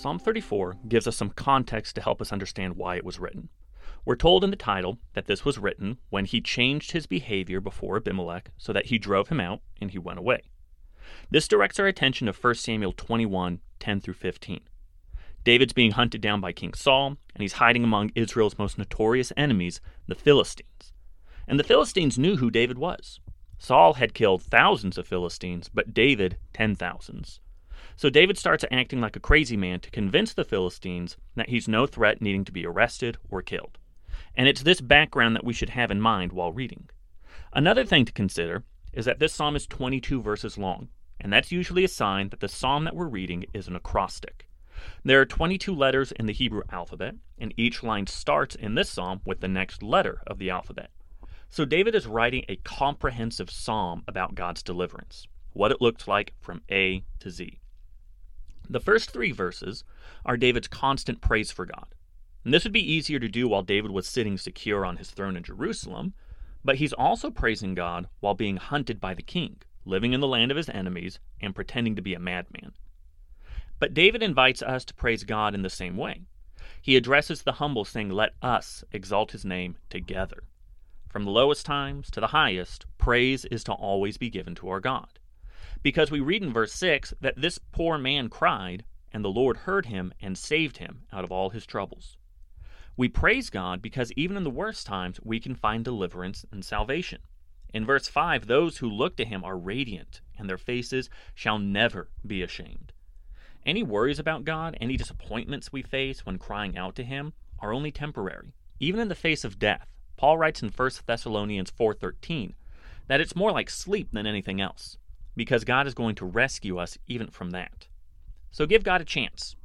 Psalm 34 gives us some context to help us understand why it was written. We're told in the title that this was written when he changed his behavior before Abimelech so that he drove him out and he went away. This directs our attention to 1 Samuel 21 10 through 15. David's being hunted down by King Saul, and he's hiding among Israel's most notorious enemies, the Philistines. And the Philistines knew who David was. Saul had killed thousands of Philistines, but David ten thousands. So David starts acting like a crazy man to convince the Philistines that he's no threat needing to be arrested or killed. And it's this background that we should have in mind while reading. Another thing to consider is that this psalm is 22 verses long, and that's usually a sign that the psalm that we're reading is an acrostic. There are 22 letters in the Hebrew alphabet, and each line starts in this psalm with the next letter of the alphabet. So David is writing a comprehensive psalm about God's deliverance, what it looked like from A to Z. The first three verses are David's constant praise for God. And this would be easier to do while David was sitting secure on his throne in Jerusalem, but he's also praising God while being hunted by the king, living in the land of his enemies, and pretending to be a madman. But David invites us to praise God in the same way. He addresses the humble, saying, Let us exalt his name together. From the lowest times to the highest, praise is to always be given to our God. Because we read in verse 6 that this poor man cried, and the Lord heard him and saved him out of all his troubles. We praise God because even in the worst times, we can find deliverance and salvation. In verse 5, those who look to him are radiant, and their faces shall never be ashamed. Any worries about God, any disappointments we face when crying out to him are only temporary. Even in the face of death, Paul writes in 1 Thessalonians 4:13 that it's more like sleep than anything else, because God is going to rescue us even from that. So give God a chance.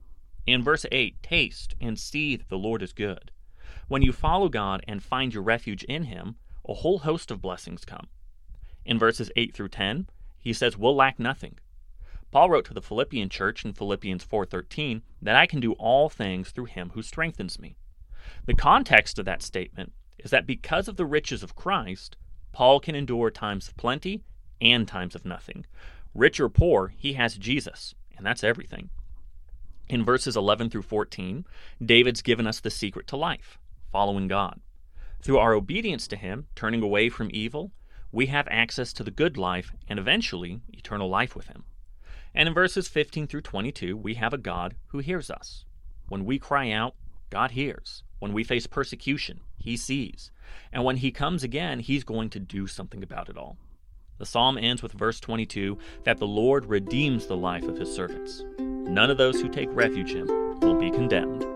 In verse 8, taste and see that the Lord is good. When you follow God and find your refuge in him, a whole host of blessings come. In verses 8 through 10, he says, We'll lack nothing. Paul wrote to the Philippian church in Philippians 4:13 that I can do all things through him who strengthens me. The context of that statement is that because of the riches of Christ, Paul can endure times of plenty and times of nothing. Rich or poor, he has Jesus, and that's everything. In verses 11 through 14, David's given us the secret to life, following God. Through our obedience to him, turning away from evil, we have access to the good life and eventually eternal life with him. And in verses 15 through 22, we have a God who hears us. When we cry out, God hears. When we face persecution, He sees. And when He comes again, He's going to do something about it all. The psalm ends with verse 22 that the Lord redeems the life of His servants. None of those who take refuge in Him will be condemned.